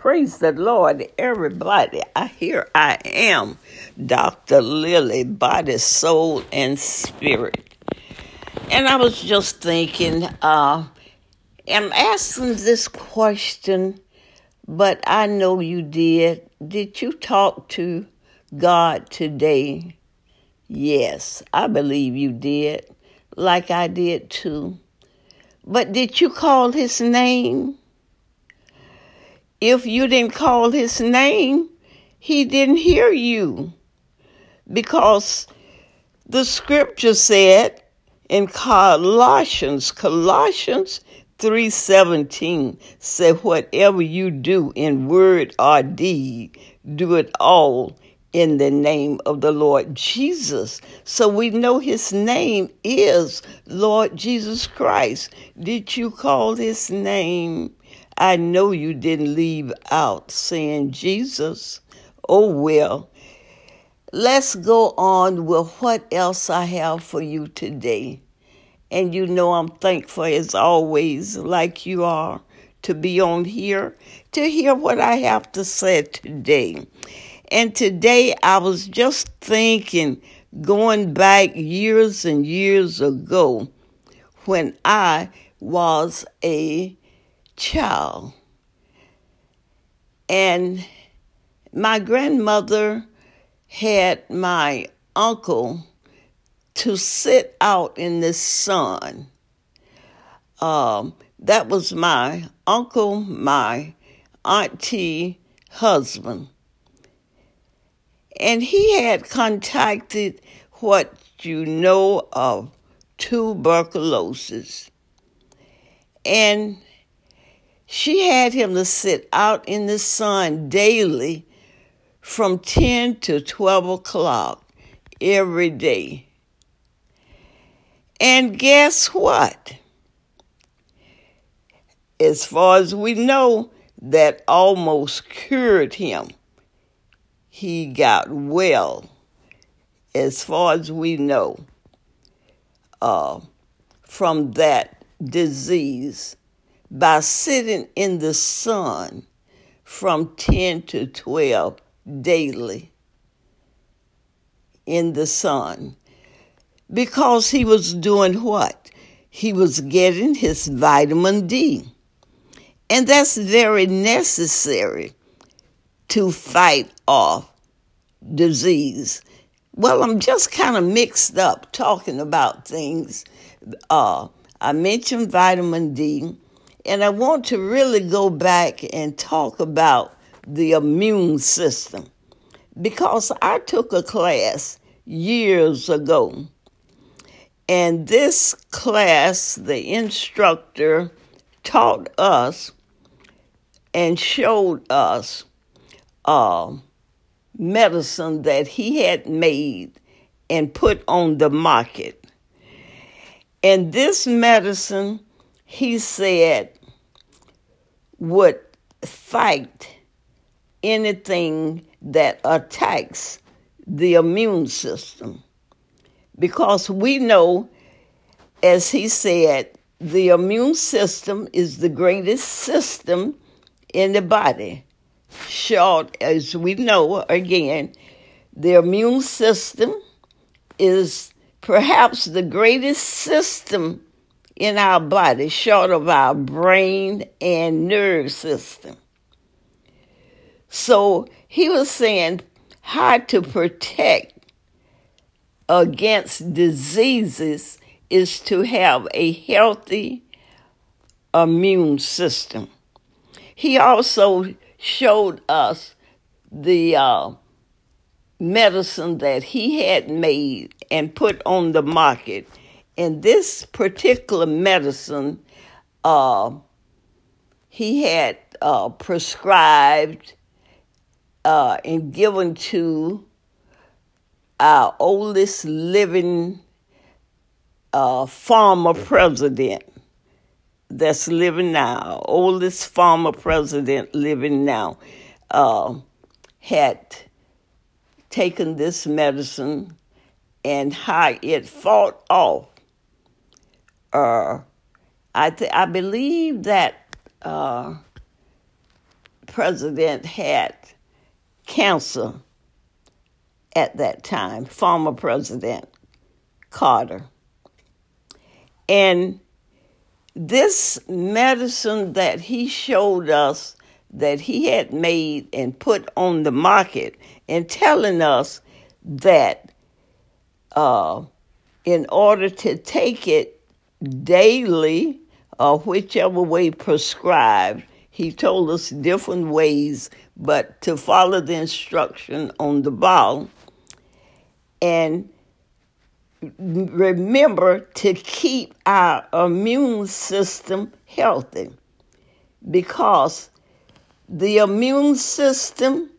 Praise the Lord, everybody. I here I am, Dr. Lillie, body, soul, and spirit. And I was just thinking, uh, I'm asking this question, but I know you did. Did you talk to God today? Yes, I believe you did, like I did too. But did you call his name? If you didn't call his name, he didn't hear you. Because the scripture said in Colossians, Colossians 3:17 said whatever you do in word or deed, do it all in the name of the Lord Jesus. So we know his name is Lord Jesus Christ. Did you call his name? I know you didn't leave out saying Jesus. Oh, well. Let's go on with what else I have for you today. And you know I'm thankful as always, like you are, to be on here to hear what I have to say today. And today I was just thinking, going back years and years ago, when I was a child. And my grandmother had my uncle to sit out in the sun. Um, that was my uncle, my auntie husband. And he had contacted what you know of tuberculosis. And she had him to sit out in the sun daily from 10 to 12 o'clock every day. And guess what? As far as we know, that almost cured him. He got well, as far as we know, uh, from that disease by sitting in the sun from 10 to 12 daily in the sun because he was doing what? He was getting his vitamin D. And that's very necessary to fight off disease. Well, I'm just kind of mixed up talking about things. Uh, I mentioned vitamin D. And I want to really go back and talk about the immune system because I took a class years ago. And this class, the instructor taught us and showed us uh, medicine that he had made and put on the market. And this medicine he said, would fight anything that attacks the immune system. Because we know, as he said, the immune system is the greatest system in the body. Short, as we know, again, the immune system is perhaps the greatest system in our body, short of our brain and nerve system. So he was saying how to protect against diseases is to have a healthy immune system. He also showed us the uh, medicine that he had made and put on the market in this particular medicine, uh, he had uh, prescribed uh, and given to our oldest living uh, former president that's living now, oldest former president living now, uh, had taken this medicine and how it fought off uh, I th- I believe that uh, president had cancer at that time, former President Carter. And this medicine that he showed us that he had made and put on the market and telling us that uh, in order to take it daily or whichever way prescribed, he told us different ways, but to follow the instruction on the ball and remember to keep our immune system healthy because the immune system,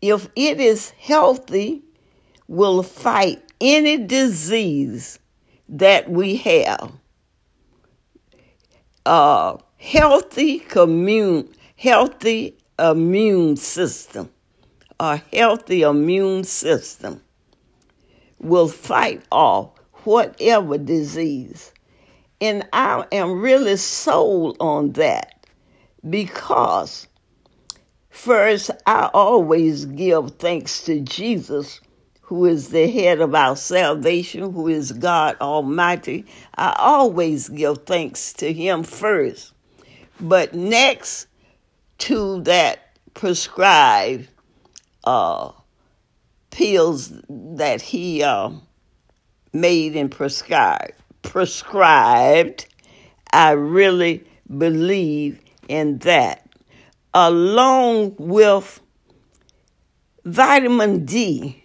if it is healthy, will fight any disease that we have. Uh, healthy commune, healthy immune system, a healthy immune system will fight off whatever disease. And I am really sold on that because, first, I always give thanks to Jesus, who is the head of our salvation, who is God Almighty. I always give thanks to Him first. But next to that prescribed uh, pills that he uh, made and prescribed. Prescribed, I really believe in that, along with vitamin D.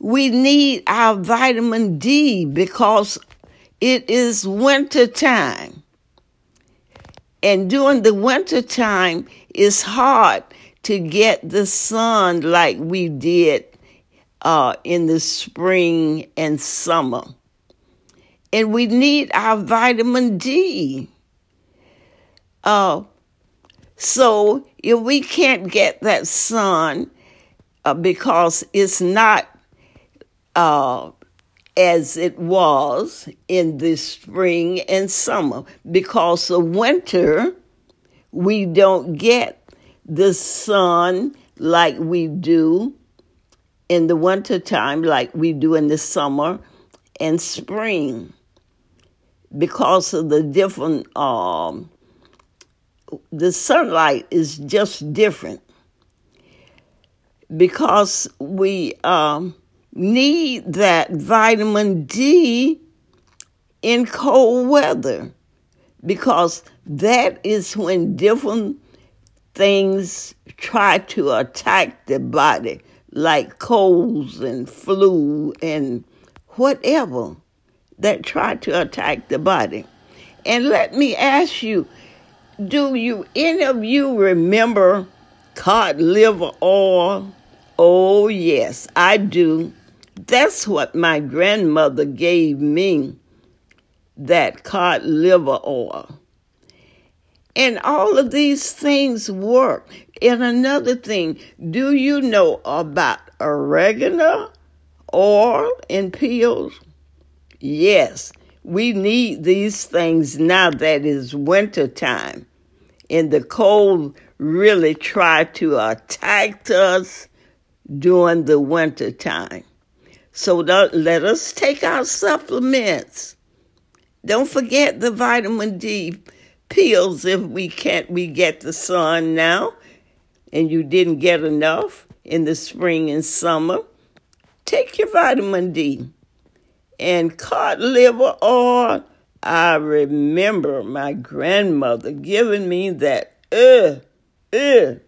We need our vitamin D because it is winter time. And during the winter time, it's hard to get the sun like we did uh, in the spring and summer. And we need our vitamin D. Uh, so if we can't get that sun uh, because it's not uh, as it was in the spring and summer, because of winter, we don't get the sun like we do in the winter time, like we do in the summer and spring, because of the different, um, the sunlight is just different. Because we um, need that vitamin D in cold weather, because that is when different things try to attack the body, like colds and flu and whatever that try to attack the body. And let me ask you, do you any of you remember cod liver oil? Oh yes, I do. That's what my grandmother gave me, that cod liver oil. And all of these things work. And another thing, do you know about oregano, oil, and pills? Yes, we need these things now that is winter time. And the cold really try to attack us during the winter time. So let us take our supplements. Don't forget the vitamin D pills if we can't we get the sun now and you didn't get enough in the spring and summer take your vitamin d and cod liver oil i remember my grandmother giving me that Ugh, ugh.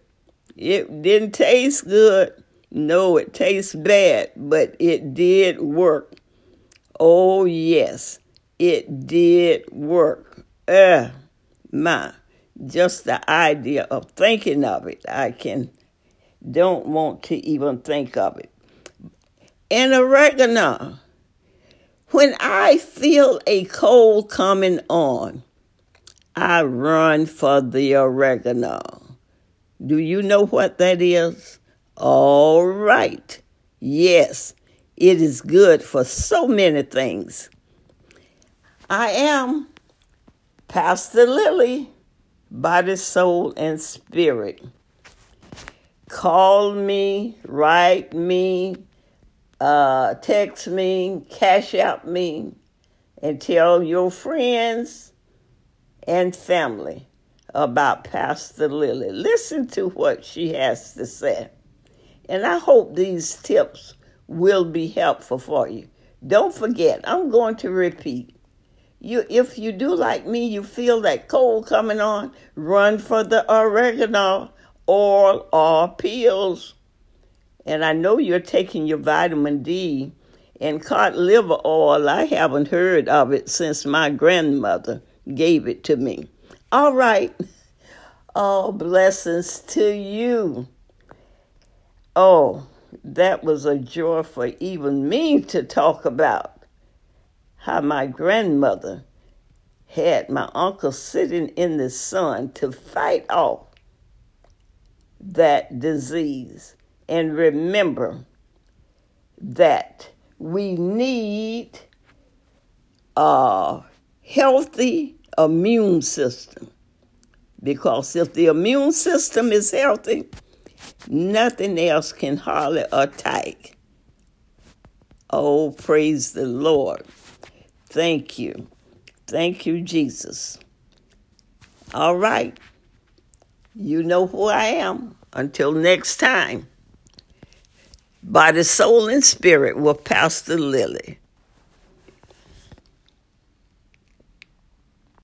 it didn't taste good no it tastes bad but it did work. Oh yes it did work. Uh my just the idea of thinking of it. I can don't want to even think of it. And oregano when i feel a cold coming on i run for the oregano. Do you know what that is all right yes it is good for so many things i am Pastor Lillie, body, soul, and spirit. Call me, write me, uh, text me, cash out me, and tell your friends and family about Pastor Lillie. Listen to what she has to say. And I hope these tips will be helpful for you. Don't forget, I'm going to repeat. You, if you do like me, you feel that cold coming on, run for the oregano oil or pills. And I know you're taking your vitamin D and cod liver oil. I haven't heard of it since my grandmother gave it to me. All right. All blessings to you. Oh, that was a joy for even me to talk about how my grandmother had my uncle sitting in the sun to fight off that disease. And remember that we need a healthy immune system. Because if the immune system is healthy, Nothing else can hardly attack. Oh, praise the Lord. Thank you. Thank you, Jesus. All right. You know who I am. Until next time, By the soul, and spirit with Pastor Lillie.